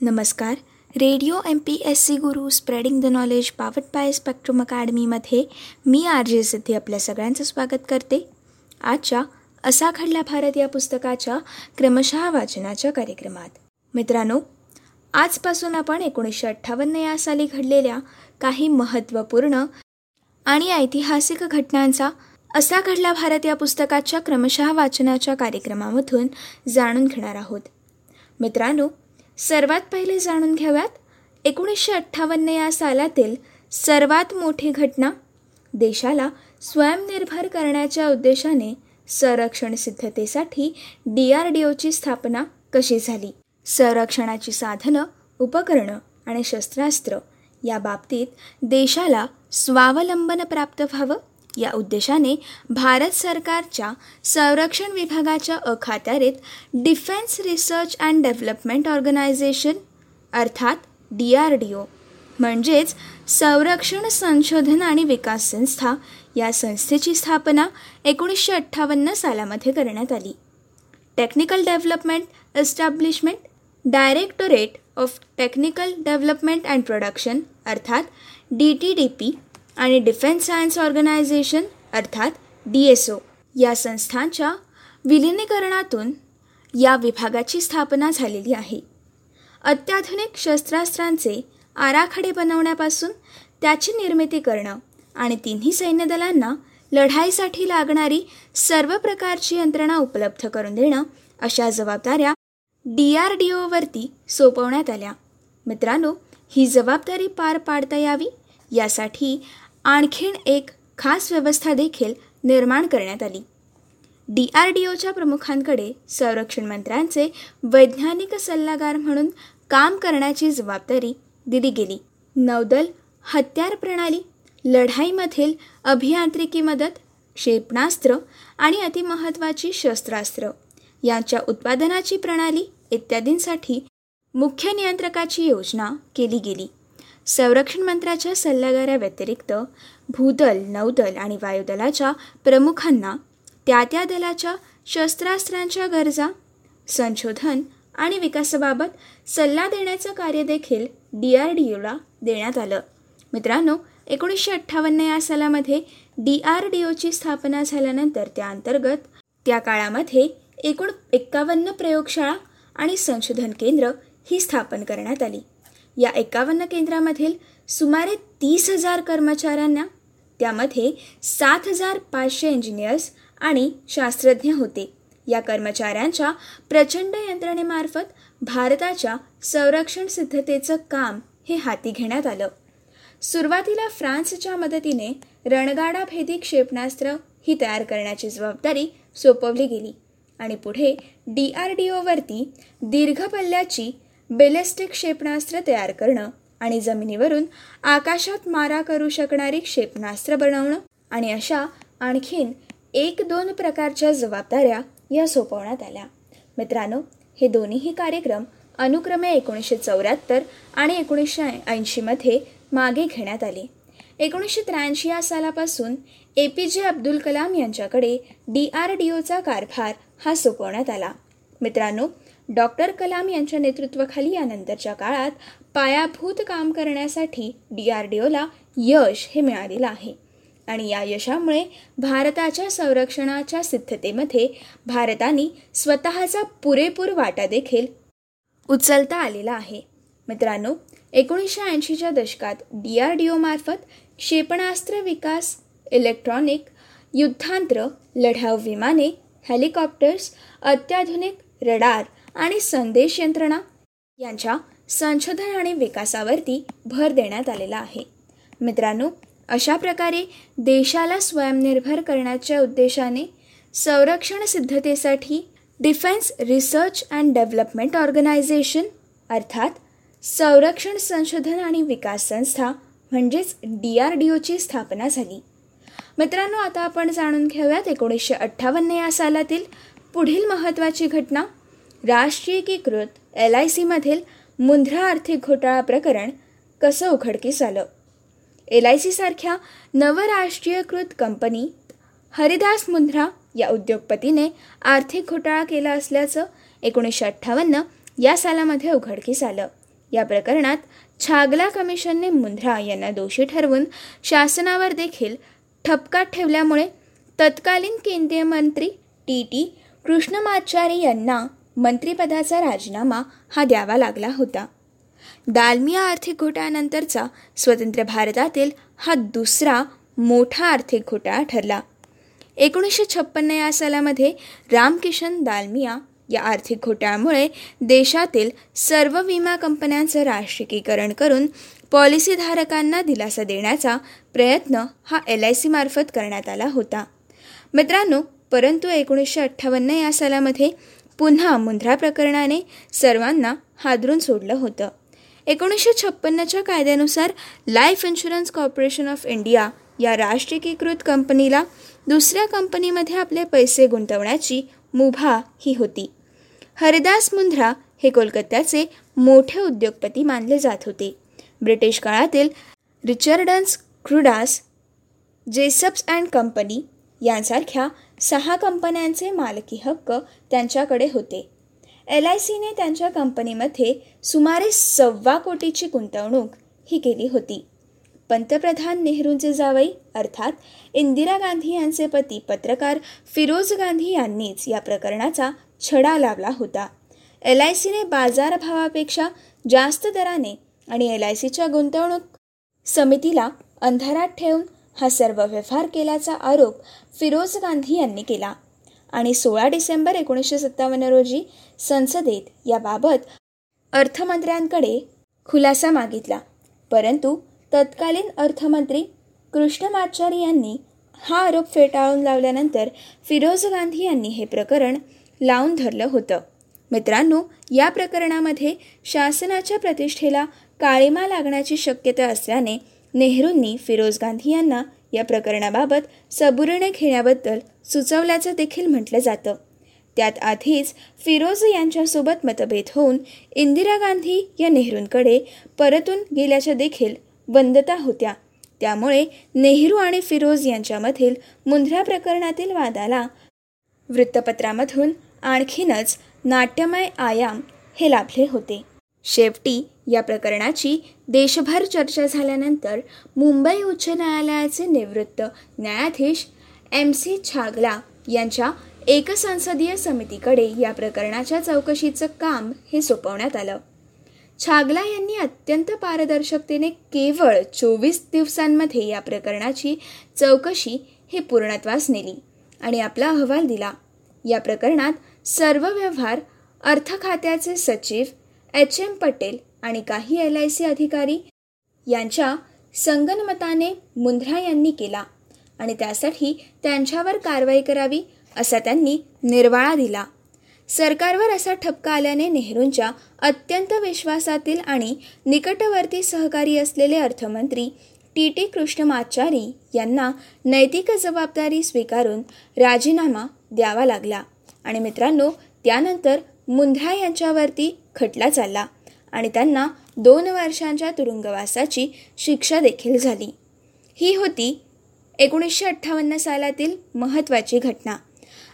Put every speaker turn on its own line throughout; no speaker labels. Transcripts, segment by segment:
नमस्कार. Radio M P S C Guru spreading the knowledge powered by spectrum अकॅडमीमध्ये मी R J Siddhi आपल्या सगळ्यांचं स्वागत करते. आजच्या असा घडला भारत या पुस्तकाच्या क्रमशः वाचनाच्या कार्यक्रमात. मित्रांनो आजपासून आपण एकोणीसशे अठ्ठावन्न या साली घडलेल्या काही महत्त्वपूर्ण आणि ऐतिहासिक घटनांचा असा घडला भारत या पुस्तकाच्या क्रमशः वाचनाच्या कार्यक्रमामधून जाणून घेणार आहोत. मित्रांनो सर्वात पहिले जाणून घ्याव्यात एकोणीसशे अठ्ठावन्न या सालातील सर्वात मोठी घटना देशाला स्वयंनिर्भर करण्याच्या उद्देशाने संरक्षण सिद्धतेसाठी डी आर डी ओची स्थापना कशी झाली? संरक्षणाची साधनं उपकरणं आणि शस्त्रास्त्र या बाबतीत देशाला स्वावलंबन प्राप्त व्हावं? या उद्देशाने भारत सरकारच्या संरक्षण विभागाच्या अखात्यारीत defence research and development organisation अर्थात डी आर डी ओ म्हणजेच संरक्षण संशोधन आणि विकास संस्था या संस्थेची स्थापना एकोणीसशे अठ्ठावन्न सालामध्ये करण्यात आली. Technical development establishment directorate of technical development and production अर्थात डी टी डी पी आणि डिफेन्स सायन्स ऑर्गनायझेशन अर्थात डी एस ओ या संस्थांच्या विलिनीकरणातून या विभागाची स्थापना झालेली आहे. अत्याधुनिक शस्त्रास्त्रांचे आराखडे बनवण्यापासून त्याची निर्मिती करणं आणि तिन्ही सैन्यदलांना लढाईसाठी लागणारी सर्व प्रकारची यंत्रणा उपलब्ध करून देणं अशा जबाबदाऱ्या डी आर डी ओवरती सोपवण्यात आल्या. मित्रांनो ही जबाबदारी पार पाडता यावी यासाठी आणखीन एक खास व्यवस्था देखील निर्माण करण्यात आली. डी आर डी ओच्या प्रमुखांकडे संरक्षण मंत्र्यांचे वैज्ञानिक सल्लागार म्हणून काम करण्याची जबाबदारी दिली गेली. नौदल हत्यार प्रणाली लढाईमधील अभियांत्रिकी मदत क्षेपणास्त्र आणि अतिमहत्त्वाची शस्त्रास्त्र यांच्या उत्पादनाची प्रणाली इत्यादींसाठी मुख्य नियंत्रकाची योजना केली गेली. संरक्षण मंत्र्याच्या सल्लागाराव्यतिरिक्त भूदल नौदल आणि वायुदलाच्या प्रमुखांना त्या त्या दलाच्या शस्त्रास्त्रांच्या गरजा संशोधन आणि विकासाबाबत सल्ला देण्याचं कार्य देखील डी आर डी ओला देण्यात आलं. मित्रांनो एकोणीसशे अठ्ठावन्न या सालामध्ये डी आर डी ओची स्थापना झाल्यानंतर त्या अंतर्गत त्या काळामध्ये एकूण एक्कावन्न प्रयोगशाळा आणि संशोधन केंद्र ही स्थापन करण्यात आली. या एकावन्न केंद्रामधील सुमारे तीस हजार कर्मचाऱ्यांना त्यामध्ये सात हजार पाचशे इंजिनियर्स आणि शास्त्रज्ञ होते. या कर्मचाऱ्यांच्या प्रचंड यंत्रणेमार्फत भारताच्या संरक्षण सिद्धतेचं काम हे हाती घेण्यात आलं. सुरुवातीला फ्रान्सच्या मदतीने रणगाडा भेदी क्षेपणास्त्र ही तयार करण्याची जबाबदारी सोपवली गेली आणि पुढे डी आर डी ओवरती दीर्घ पल्ल्याची बेलेस्टिक क्षेपणास्त्र तयार करणं आणि जमिनीवरून आकाशात मारा करू शकणारी क्षेपणास्त्र बनवणं आणि अशा आणखीन एक दोन प्रकारच्या जबाबदाऱ्या या सोपवण्यात आल्या. मित्रांनो हे दोन्हीही कार्यक्रम अनुक्रमे एकोणीसशे चौऱ्याहत्तर आणि एकोणीसशे ऐंशीमध्ये मागे घेण्यात आले. एकोणीसशे त्र्याऐंशी या सालापासून ए पी जे अब्दुल कलाम यांच्याकडे डी आर डी ओचा कारभार हा सोपवण्यात आला. मित्रांनो डॉक्टर कलाम यांच्या नेतृत्वाखाली यानंतरच्या काळात पायाभूत काम करण्यासाठी डी आर डी ओला यश हे मिळालेलं आहे. आणि या यशामुळे भारताच्या संरक्षणाच्या सिद्धतेमध्ये भारताने स्वतःचा पुरेपूर वाटा देखील उचलता आलेला आहे. मित्रांनो एकोणीसशे ऐंशीच्या दशकात डी आर डी ओमार्फत क्षेपणास्त्र विकास इलेक्ट्रॉनिक युद्धांत्र लढाऊ विमाने हेलिकॉप्टर्स अत्याधुनिक रडार आणि संदेश यंत्रणा यांच्या संशोधन आणि विकासावरती भर देण्यात आलेला आहे. मित्रांनो अशा प्रकारे देशाला स्वयंनिर्भर करण्याच्या उद्देशाने संरक्षण सिद्धतेसाठी defence research and development organisation अर्थात संरक्षण संशोधन आणि विकास संस्था म्हणजेच डी आर डी ओची स्थापना झाली. मित्रांनो आता आपण जाणून घेऊयात एकोणीसशे अठ्ठावन्न या सालातील पुढील महत्त्वाची घटना राष्ट्रीयकीकृत एल आय सीमधील मुंद्रा आर्थिक घोटाळा प्रकरण कसं उघडकीस आलं? एल आय सीसारख्या नवराष्ट्रीयकृत कंपनीत हरिदास मुंद्रा या उद्योगपतीने आर्थिक घोटाळा केला असल्याचं एकोणीसशे अठ्ठावन्न या सालामध्ये उघडकीस आलं. या प्रकरणात छागला कमिशनने मुंद्रा यांना दोषी ठरवून शासनावर देखील ठपका ठेवल्यामुळे तत्कालीन केंद्रीय मंत्री टी टी कृष्णमाचारी यांना मंत्रिपदाचा राजीनामा हा द्यावा लागला होता. दालमिया आर्थिक घोटाळ्यानंतरचा स्वतंत्र भारतातील हा दुसरा मोठा आर्थिक घोटाळा ठरला. एकोणीसशे छप्पन्न या सालामध्ये रामकिशन दालमिया या आर्थिक घोटाळ्यामुळे देशातील सर्व विमा कंपन्यांचं राष्ट्रीयीकरण करून पॉलिसीधारकांना दिलासा देण्याचा प्रयत्न हा एल आय सी मार्फत करण्यात आला होता. मित्रांनो परंतु एकोणीसशे अठ्ठावन्न या सालामध्ये पुन्हा मुंद्रा प्रकरणाने सर्वांना हादरून सोडलं होतं. एकोणीसशे छप्पन्नच्या कायद्यानुसार life insurance corporation of India या राष्ट्रीयीकृत कंपनीला दुसऱ्या कंपनीमध्ये आपले पैसे गुंतवण्याची मुभा ही होती. हरिदास मुंध्रा हे कोलकात्याचे मोठे उद्योगपती मानले जात होते. ब्रिटिश काळातील रिचर्डन्स क्रुडास जेसप्स अँड कंपनी यांसारख्या सहा कंपन्यांचे मालकी हक्क त्यांच्याकडे होते. एल आय सीने त्यांच्या कंपनीमध्ये सुमारे सव्वा कोटीची गुंतवणूक ही केली होती. पंतप्रधान नेहरूंचे जावई अर्थात इंदिरा गांधी यांचे पती पत्रकार फिरोज गांधी यांनीच या प्रकरणाचा छडा लावला होता. एल आय सीने बाजारभावापेक्षा जास्त दराने आणि एल आय सीच्या गुंतवणूक समितीला अंधारात ठेवून हा सर्व व्यवहार केल्याचा आरोप फिरोज गांधी यांनी केला. आणि सोळा डिसेंबर एकोणीसशे सत्तावन्न रोजी संसदेत याबाबत अर्थमंत्र्यांकडे खुलासा मागितला. परंतु तत्कालीन अर्थमंत्री कृष्णमाचारी यांनी हा आरोप फेटाळून लावल्यानंतर फिरोज गांधी यांनी हे प्रकरण लावून धरलं होतं. मित्रांनो या प्रकरणामध्ये शासनाच्या प्रतिष्ठेला काळीमा लागण्याची शक्यता असल्याने नेहरूंनी फिरोज गांधी यांना या प्रकरणाबाबत सबुरीने घेण्याबद्दल सुचवल्याचं देखील म्हटलं जातं. त्यात आधीच फिरोज यांच्यासोबत मतभेद होऊन इंदिरा गांधी या नेहरूंकडे परतून गेल्याच्या देखील बंदता होत्या. त्यामुळे नेहरू आणि फिरोज यांच्यामधील मुंद्रा प्रकरणातील वादाला वृत्तपत्रामधून आणखीनच नाट्यमय आयाम हे लाभले होते. शेवटी या प्रकरणाची देशभर चर्चा झाल्यानंतर मुंबई उच्च न्यायालयाचे निवृत्त न्यायाधीश एम सी छागला यांच्या एकसंसदीय समितीकडे या प्रकरणाच्या चौकशीचं काम हे सोपवण्यात आलं. छागला यांनी अत्यंत पारदर्शकतेने केवळ चोवीस दिवसांमध्ये या प्रकरणाची चौकशी हे पूर्णत्वास नेली आणि आपला अहवाल दिला. या प्रकरणात सर्व व्यवहार अर्थ खात्याचे सचिव एच एम पटेल आणि काही एल आय सी अधिकारी यांच्या संगनमताने मुंध्रा यांनी केला आणि त्यासाठी त्यांच्यावर कारवाई करावी असा त्यांनी निर्वाळा दिला. सरकारवर असा ठपका आल्याने नेहरूंच्या अत्यंत विश्वासातील आणि निकटवर्ती सहकारी असलेले अर्थमंत्री टी टी कृष्णमाचारी यांना नैतिक जबाबदारी स्वीकारून राजीनामा द्यावा लागला. आणि मित्रांनो त्यानंतर मुंध्रा यांच्यावरती खटला चालला. आणि त्यांना दोन वर्षांच्या तुरुंगवासाची शिक्षा देखील झाली. ही होती एकोणीसशे अठ्ठावन्न सालातील महत्त्वाची घटना.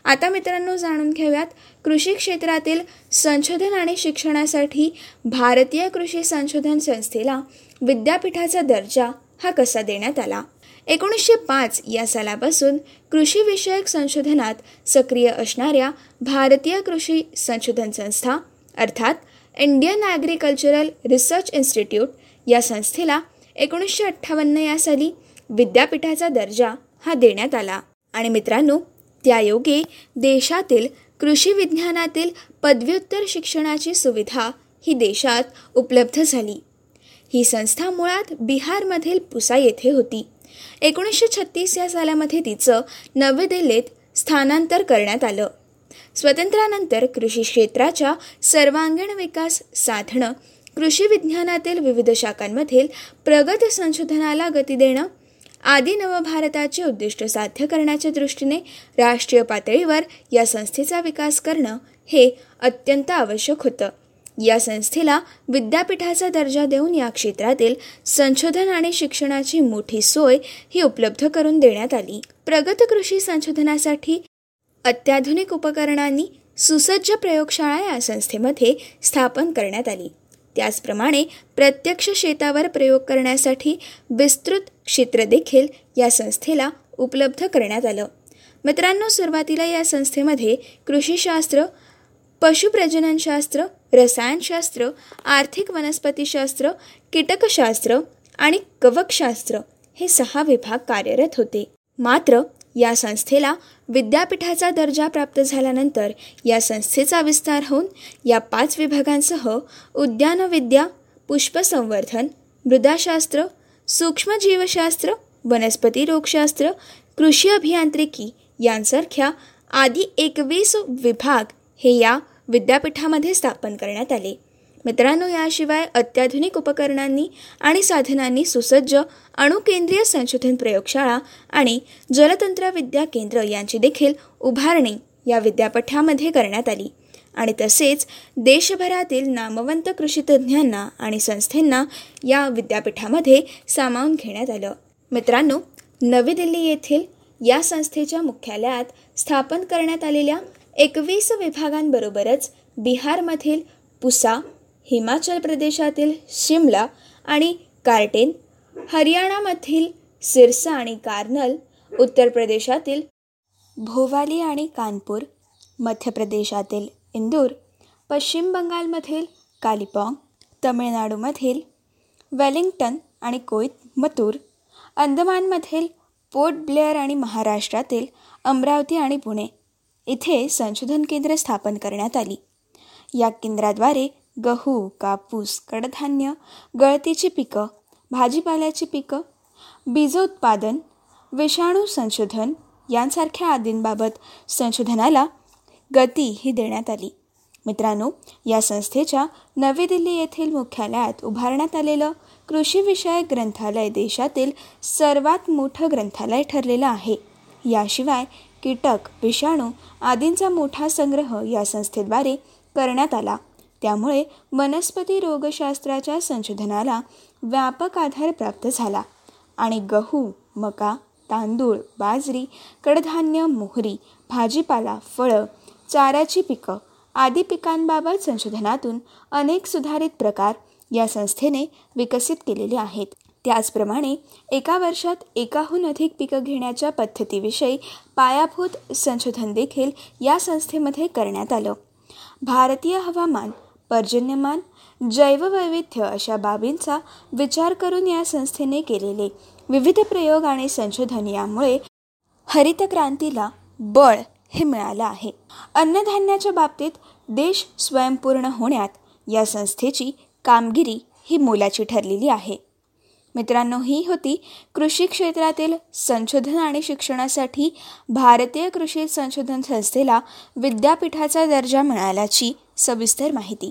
आता मित्रांनो जाणून घेऊयात कृषी क्षेत्रातील संशोधन आणि शिक्षणासाठी भारतीय कृषी संशोधन संस्थेला विद्यापीठाचा दर्जा हा कसा देण्यात आला? एकोणीसशे पाच या सालापासून कृषीविषयक संशोधनात सक्रिय असणाऱ्या भारतीय कृषी संशोधन संस्था अर्थात इंडियन ॲग्रिकल्चरल रिसर्च इन्स्टिट्यूट या संस्थेला एकोणीसशे अठ्ठावन्न या साली विद्यापीठाचा दर्जा हा देण्यात आला. आणि मित्रांनो त्यायोगे देशातील कृषी विज्ञानातील पदव्युत्तर शिक्षणाची सुविधा ही देशात उपलब्ध झाली. ही संस्था मुळात बिहारमधील पुसा येथे होती. एकोणीसशे छत्तीस या सालामध्ये तिचं नवी दिल्लीत स्थानांतर करण्यात आलं. स्वातंत्र्यानंतर कृषी क्षेत्राच्या सर्वांगीण विकास साधणं कृषी विज्ञानातील विविध शाखांमधील प्रगत संशोधनाला गती देणं आदी नवभारताचे उद्दिष्ट साध्य करण्याच्या दृष्टीने राष्ट्रीय पातळीवर या संस्थेचा विकास करणं हे अत्यंत आवश्यक होतं. या संस्थेला विद्यापीठाचा दर्जा देऊन या क्षेत्रातील संशोधन आणि शिक्षणाची मोठी सोय ही उपलब्ध करून देण्यात आली. प्रगत कृषी संशोधनासाठी अत्याधुनिक उपकरणांनी सुसज्ज प्रयोगशाळा या संस्थेमध्ये स्थापन करण्यात आली. त्याचप्रमाणे प्रत्यक्ष शेतावर प्रयोग करण्यासाठी विस्तृत क्षेत्र देखील या संस्थेला उपलब्ध करण्यात आलं. मित्रांनो सुरुवातीला या संस्थेमध्ये कृषीशास्त्र पशुप्रजननशास्त्र रसायनशास्त्र आर्थिक वनस्पतीशास्त्र कीटकशास्त्र आणि कवकशास्त्र हे सहा विभाग कार्यरत होते. मात्र या संस्थेला विद्यापीठाचा दर्जा प्राप्त झाल्यानंतर या संस्थेचा विस्तार होऊन या पाच विभागांसह उद्यानविद्या पुष्पसंवर्धन मृदाशास्त्र सूक्ष्मजीवशास्त्र वनस्पती रोगशास्त्र कृषी अभियांत्रिकी यांसारख्या आदी एकवीस विभाग हे या विद्यापीठामध्ये स्थापन करण्यात आले. मित्रांनो याशिवाय अत्याधुनिक उपकरणांनी आणि साधनांनी सुसज्ज अणुकेंद्रीय संशोधन प्रयोगशाळा आणि जलतंत्र विद्या केंद्र यांची देखील उभारणी या विद्यापीठामध्ये करण्यात आली. आणि तसेच देशभरातील नामवंत कृषीतज्ज्ञांना आणि संस्थेंना या विद्यापीठामध्ये सामावून घेण्यात आलं. मित्रांनो नवी दिल्ली येथील या संस्थेच्या मुख्यालयात स्थापन करण्यात आलेल्या एकवीस विभागांबरोबरच बिहारमधील पुसा हिमाचल प्रदेशातील शिमला आणि कार्टेन हरियाणामधील सिरसा आणि कार्नल उत्तर प्रदेशातील भोवाली आणि कानपूर मध्य प्रदेशातील इंदूर पश्चिम बंगालमधील कालिपॉंग तमिळनाडूमधील वेलिंग्टन आणि कोईतमतूर अंदमानमधील पोर्ट ब्लेअर आणि महाराष्ट्रातील अमरावती आणि पुणे इथे संशोधन केंद्र स्थापन करण्यात आली. या केंद्राद्वारे गहू कापूस कडधान्य गळतीची पिकं भाजीपाल्याची पिकं बीजोत्पादन विषाणू संशोधन यांसारख्या आदींबाबत संशोधनाला गती ही देण्यात आली. मित्रांनो या संस्थेच्या नवी दिल्ली येथील मुख्यालयात उभारण्यात आलेलं कृषीविषयक ग्रंथालय देशातील सर्वात मोठं ग्रंथालय ठरलेलं आहे. याशिवाय कीटक विषाणू आदींचा मोठा संग्रह या संस्थेद्वारे करण्यात आला. त्यामुळे वनस्पती रोगशास्त्राच्या संशोधनाला व्यापक आधार प्राप्त झाला. आणि गहू मका तांदूळ बाजरी कडधान्य मोहरी भाजीपाला फळं चाऱ्याची पिकं आदी पिकांबाबत संशोधनातून अनेक सुधारित प्रकार या संस्थेने विकसित केलेले आहेत. त्याचप्रमाणे एका वर्षात एकाहून अधिक पिकं घेण्याच्या पद्धतीविषयी पायाभूत संशोधन देखील या संस्थेमध्ये करण्यात आलं. भारतीय हवामान पर्जन्यमान जैववैविध्य अशा बाबींचा विचार करून या संस्थेने केलेले विविध प्रयोग आणि संशोधन यामुळे हरित क्रांतीला बळ हे मिळालं आहे. अन्नधान्याच्या बाबतीत देश स्वयंपूर्ण होण्यात या संस्थेची कामगिरी ही मोलाची ठरलेली आहे. मित्रांनो ही होती कृषी क्षेत्रातील संशोधन आणि शिक्षणासाठी भारतीय कृषी संशोधन संस्थेला विद्यापीठाचा दर्जा मिळाल्याची सविस्तर माहिती.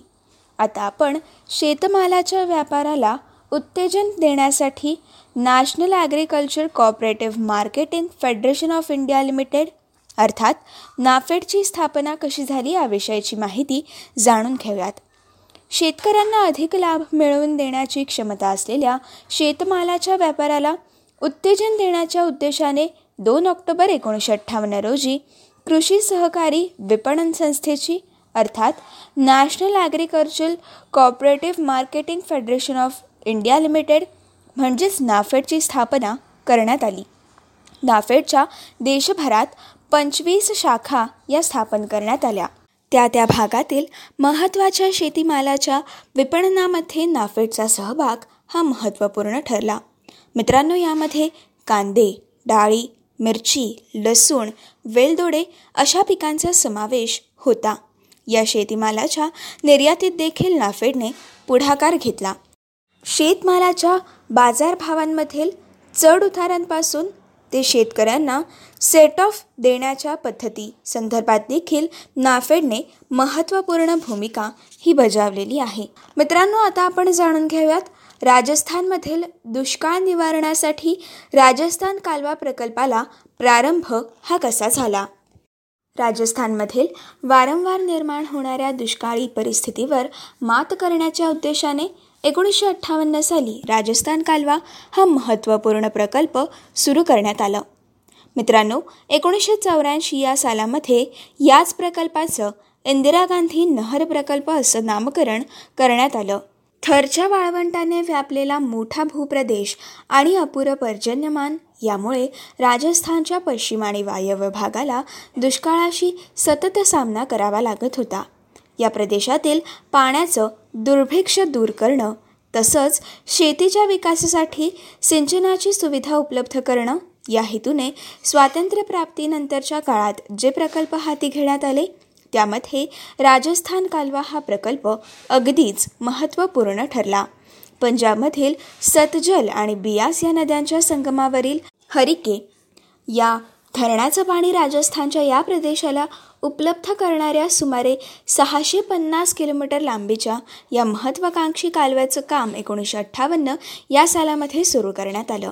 आता आपण शेतमालाच्या व्यापाराला उत्तेजन देण्यासाठी national agriculture cooperative marketing federation of India limited अर्थात नाफेडची स्थापना कशी झाली याविषयीची माहिती जाणून घेऊयात. शेतकऱ्यांना अधिक लाभ मिळवून देण्याची क्षमता असलेल्या शेतमालाच्या व्यापाराला उत्तेजन देण्याच्या उद्देशाने दोन ऑक्टोबर एकोणीसशे अठ्ठावन्न रोजी कृषी सहकारी विपणन संस्थेची अर्थात national agriculture cooperative marketing federation of India limited म्हणजेच नाफेडची स्थापना करण्यात आली. नाफेडच्या देशभरात पंचवीस शाखा या स्थापन करण्यात आल्या. त्या त्या भागातील महत्त्वाच्या शेतीमालाच्या विपणनामध्ये नाफेडचा सहभाग हा महत्त्वपूर्ण ठरला. मित्रांनो यामध्ये कांदे डाळी मिरची लसूण वेलदोडे अशा पिकांचा समावेश होता. या शेतीमालाच्या निर्यातीत देखील नाफेडने पुढाकार घेतला. शेतमालाच्या बाजारभावांमधील चढ उतारांपासून ते शेतकऱ्यांना सेट ऑफ देण्याच्या पद्धती संदर्भात देखील नाफेडने महत्त्वपूर्ण भूमिका ही बजावलेली आहे. मित्रांनो आता आपण जाणून घेऊयात राजस्थानमधील दुष्काळ निवारणासाठी राजस्थान कालवा प्रकल्पाला प्रारंभ हा कसा झाला? राजस्थानमधील वारंवार निर्माण होणाऱ्या दुष्काळी परिस्थितीवर मात करण्याच्या उद्देशाने एकोणीसशे अठ्ठावन्न साली राजस्थान कालवा हा महत्त्वपूर्ण प्रकल्प सुरू करण्यात आला. मित्रांनो एकोणीसशे चौऱ्याऐंशी या सालामध्ये याच प्रकल्पाचं इंदिरा गांधी नहर प्रकल्प असं नामकरण करण्यात आलं. थरच्या वाळवंटाने व्यापलेला मोठा भूप्रदेश आणि अपुरं पर्जन्यमान यामुळे राजस्थानच्या पश्चिम आणि वायव्य भागाला दुष्काळाशी सतत सामना करावा लागत होता. या प्रदेशातील पाण्याचं दुर्भिक्ष दूर करणं तसंच शेतीच्या विकासासाठी सिंचनाची सुविधा उपलब्ध करणं या हेतूने स्वातंत्र्यप्राप्तीनंतरच्या काळात जे प्रकल्प हाती घेण्यात आले त्यामध्ये राजस्थान कालवा हा प्रकल्प अगदीच महत्त्वपूर्ण ठरला. पंजाबमधील सतजल आणि बियास या नद्यांच्या संगमावरील हरिके या धरणाचं पाणी राजस्थानच्या या प्रदेशाला उपलब्ध करणाऱ्या सुमारे सहाशे पन्नास किलोमीटर लांबीच्या या महत्त्वाकांक्षी कालव्याचं काम एकोणीसशे अठ्ठावन्न या सालामध्ये सुरू करण्यात आलं.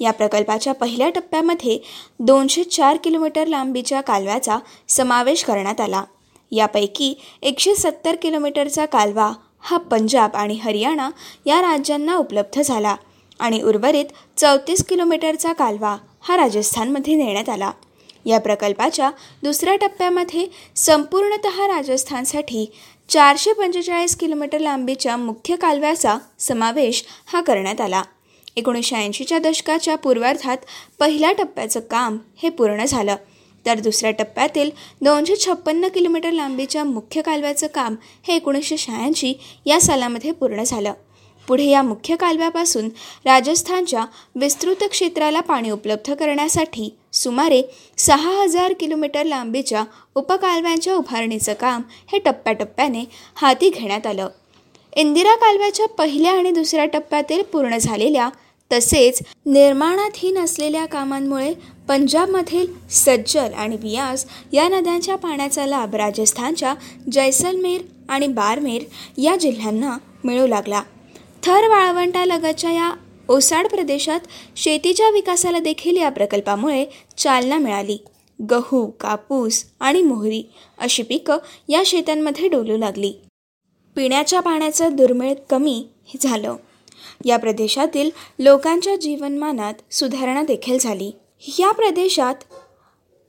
या प्रकल्पाच्या पहिल्या टप्प्यामध्ये दोनशे चार किलोमीटर लांबीच्या कालव्याचा समावेश करण्यात आला. यापैकी एकशे सत्तर किलोमीटरचा कालवा हा पंजाब आणि हरियाणा या राज्यांना उपलब्ध झाला आणि उर्वरित चौतीस किलोमीटरचा कालवा हा राजस्थानमध्ये नेण्यात आला. या प्रकल्पाच्या दुसऱ्या टप्प्यामध्ये संपूर्णत राजस्थानसाठी चारशे पंचेचाळीस किलोमीटर लांबीच्या मुख्य कालव्याचा समावेश हा करण्यात आला. एकोणीसशे ऐंशीच्या दशकाच्या पूर्वार्धात पहिल्या टप्प्याचं काम हे पूर्ण झालं. तर दुसऱ्या टप्प्यातील दोनशे छप्पन्न किलोमीटर लांबीच्या मुख्य कालव्याचं काम हे एकोणीसशे शहाऐंशी या सालामध्ये पूर्ण झालं. पुढे या मुख्य कालव्यापासून राजस्थानच्या विस्तृत क्षेत्राला पाणी उपलब्ध करण्यासाठी सुमारे सहा हजार किलोमीटर लांबीच्या उपकालव्यांच्या उभारणीचं काम हे टप्प्याटप्प्याने हाती घेण्यात आलं. इंदिरा कालव्याच्या पहिल्या आणि दुसऱ्या टप्प्यातील पूर्ण झालेल्या तसेच निर्माणाधीन असलेल्या कामांमुळे पंजाबमधील सज्जल आणि बियास या नद्यांच्या पाण्याचा लाभ राजस्थानच्या जैसलमेर आणि बारमेर या जिल्ह्यांना मिळू लागला. थर वाळवंटालगतच्या या ओसाड प्रदेशात शेतीच्या विकासाला देखील या प्रकल्पामुळे चालना मिळाली. गहू कापूस आणि मोहरी अशी पिकं या शेतांमध्ये डोलू लागली. पिण्याच्या पाण्याचं दुर्मिळ कमी झालं. या प्रदेशातील लोकांच्या जीवनमानात सुधारणा देखील झाली. या प्रदेशात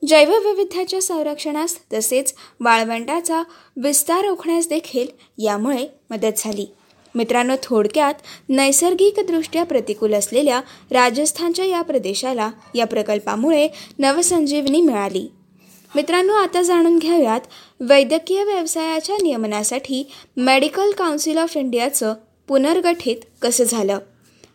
जैवविविध्याच्या संरक्षणास तसेच वाळवंटाचा विस्तार रोखण्यास देखील यामुळे मदत झाली. मित्रांनो थोडक्यात नैसर्गिकदृष्ट्या प्रतिकूल असलेल्या राजस्थानच्या या प्रदेशाला या प्रकल्पामुळे नवसंजीवनी मिळाली. मित्रांनो आता जाणून घ्याव्यात वैद्यकीय व्यवसायाच्या नियमनासाठी मेडिकल काउन्सिल ऑफ इंडियाचं पुनर्गठित कसं झालं?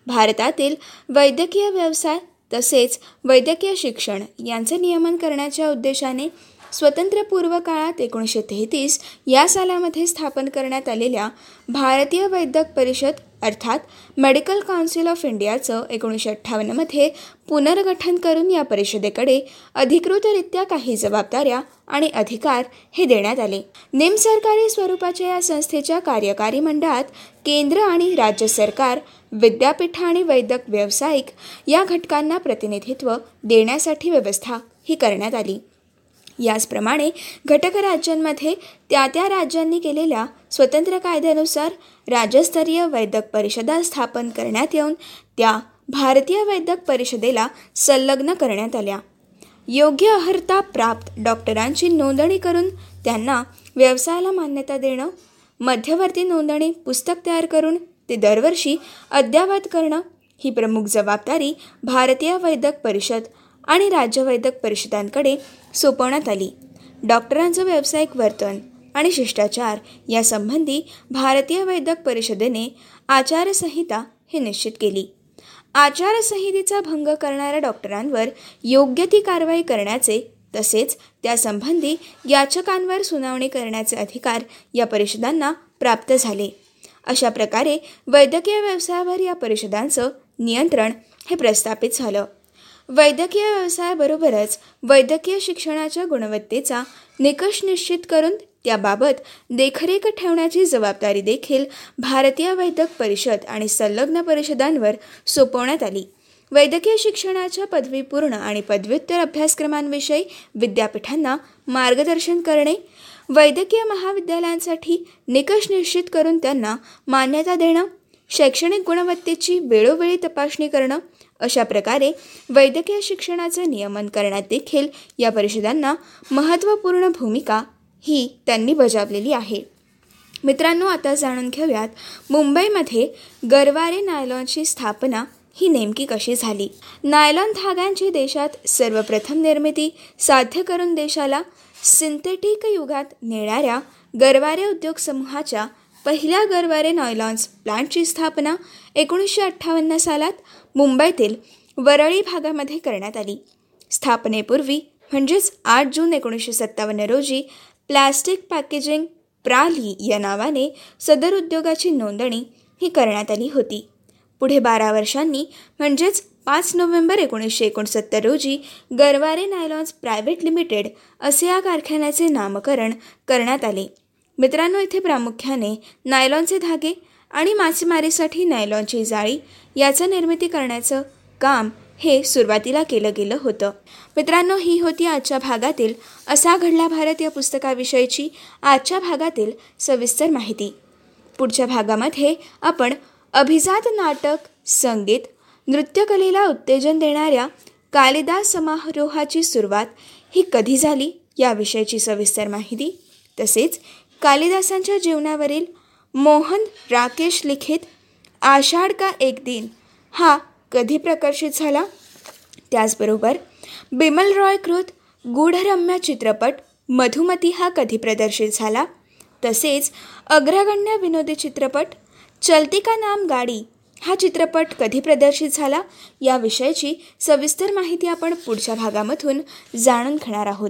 भारतातील वैद्यकीय व्यवसाय तसेच वैद्यकीय शिक्षण यांचे नियमन करण्याच्या उद्देशाने स्वतंत्रपूर्व काळात एकोणीसशे तेहतीस या सालामध्ये स्थापन करण्यात आलेल्या भारतीय वैद्यक परिषद अर्थात मेडिकल काउन्सिल ऑफ इंडियाचं एकोणीसशे अठ्ठावन्नमध्ये पुनर्गठन करून या परिषदेकडे अधिकृतरित्या काही जबाबदाऱ्या आणि अधिकार हे देण्यात आले. निमसरकारी स्वरूपाच्या या संस्थेच्या कार्यकारी मंडळात केंद्र आणि राज्य सरकार विद्यापीठ आणि वैद्यक व्यावसायिक या घटकांना प्रतिनिधित्व देण्यासाठी व्यवस्था ही करण्यात आली. याचप्रमाणे घटक राज्यांमध्ये त्या त्या राज्यांनी केलेल्या स्वतंत्र कायद्यानुसार राज्यस्तरीय वैद्यक परिषदा स्थापन करण्यात येऊन त्या भारतीय वैद्यक परिषदेला संलग्न करण्यात आल्या. योग्य अर्हता प्राप्त डॉक्टरांची नोंदणी करून त्यांना व्यवसायाला मान्यता देणं मध्यवर्ती नोंदणी पुस्तक तयार करून ते दरवर्षी अद्ययावत करणं ही प्रमुख जबाबदारी भारतीय वैद्यक परिषद आणि राज्य वैद्यक परिषदांकडे सोपवण्यात आली. डॉक्टरांचं व्यावसायिक वर्तन आणि शिष्टाचार यासंबंधी भारतीय वैद्यक परिषदेने आचारसंहिता हे निश्चित केली. आचारसंहितेचा भंग करणाऱ्या डॉक्टरांवर योग्य ती कारवाई करण्याचे तसेच त्यासंबंधी याचकांवर सुनावणी करण्याचे अधिकार या परिषदांना प्राप्त झाले. अशा प्रकारे वैद्यकीय व्यवसायावर या परिषदांचं नियंत्रण हे प्रस्थापित झालं. वैद्यकीय व्यवसायाबरोबरच वैद्यकीय शिक्षणाच्या गुणवत्तेचा निकष निश्चित करून त्याबाबत देखरेख ठेवण्याची जबाबदारी देखील भारतीय वैद्यक परिषद आणि संलग्न परिषदांवर सोपवण्यात आली. वैद्यकीय शिक्षणाच्या पदवीपूर्ण आणि पदव्युत्तर अभ्यासक्रमांविषयी विद्यापीठांना मार्गदर्शन करणे वैद्यकीय महाविद्यालयांसाठी निकष निश्चित करून त्यांना मान्यता देणं शैक्षणिक गुणवत्तेची वेळोवेळी तपासणी करणं अशा प्रकारे वैद्यकीय शिक्षणाचं नियमन करण्यात देखील या परिषदांना महत्त्वपूर्ण भूमिका ही त्यांनी बजावलेली आहे. मित्रांनो आता जाणून घेऊयात मुंबईमध्ये गरवारे नायलॉनची स्थापना ही नेमकी कशी झाली? नायलॉन धाग्यांची देशात सर्वप्रथम निर्मिती साध्य करून देशाला सिंथेटिक युगात नेणाऱ्या गरवारे उद्योग समूहाच्या पहिल्या गरवारे नॉयलॉन्स प्लांटची स्थापना एकोणीसशे अठ्ठावन्न सालात मुंबईतील वरळी भागामध्ये करण्यात आली. स्थापनेपूर्वी म्हणजेच आठ जून एकोणीसशे सत्तावन्न रोजी प्लॅस्टिक पॅकेजिंग प्राली या नावाने सदर उद्योगाची नोंदणी ही करण्यात आली होती. पुढे बारा वर्षांनी म्हणजेच पाच नोव्हेंबर एकोणीसशे एकोणसत्तर रोजी गरवारे नायलॉन्स प्रायव्हेट लिमिटेड असे या कारखान्याचे नामकरण करण्यात आले. मित्रांनो इथे प्रामुख्याने नायलॉनचे धागे आणि मासेमारीसाठी नायलॉनची जाळी याचं निर्मिती करण्याचं काम हे सुरुवातीला केलं गेलं होतं. मित्रांनो ही होती आजच्या भागातील असा घडला भारत या पुस्तकाविषयीची आजच्या भागातील सविस्तर माहिती. पुढच्या भागामध्ये आपण अभिजात नाटक संगीत नृत्यकलेला उत्तेजन देणाऱ्या कालिदास समारोहाची सुरुवात ही कधी झाली याविषयीची सविस्तर माहिती. तसेच कालिदासांच्या जीवनावरील मोहन राकेश लिखित आषाढ का एक दिन? हा कधी प्रकाशित झाला? त्याचबरोबर बिमल रॉय कृत गूढरम्य चित्रपट मधुमती हा कधी प्रदर्शित झाला? तसेच अग्रगण्य विनोदी चित्रपट चलती का नाम गाडी हा चित्रपट कधी प्रदर्शित झाला? याविषयीची सविस्तर माहिती आपण पुढच्या भागामधून जाणून घेणार आहोत.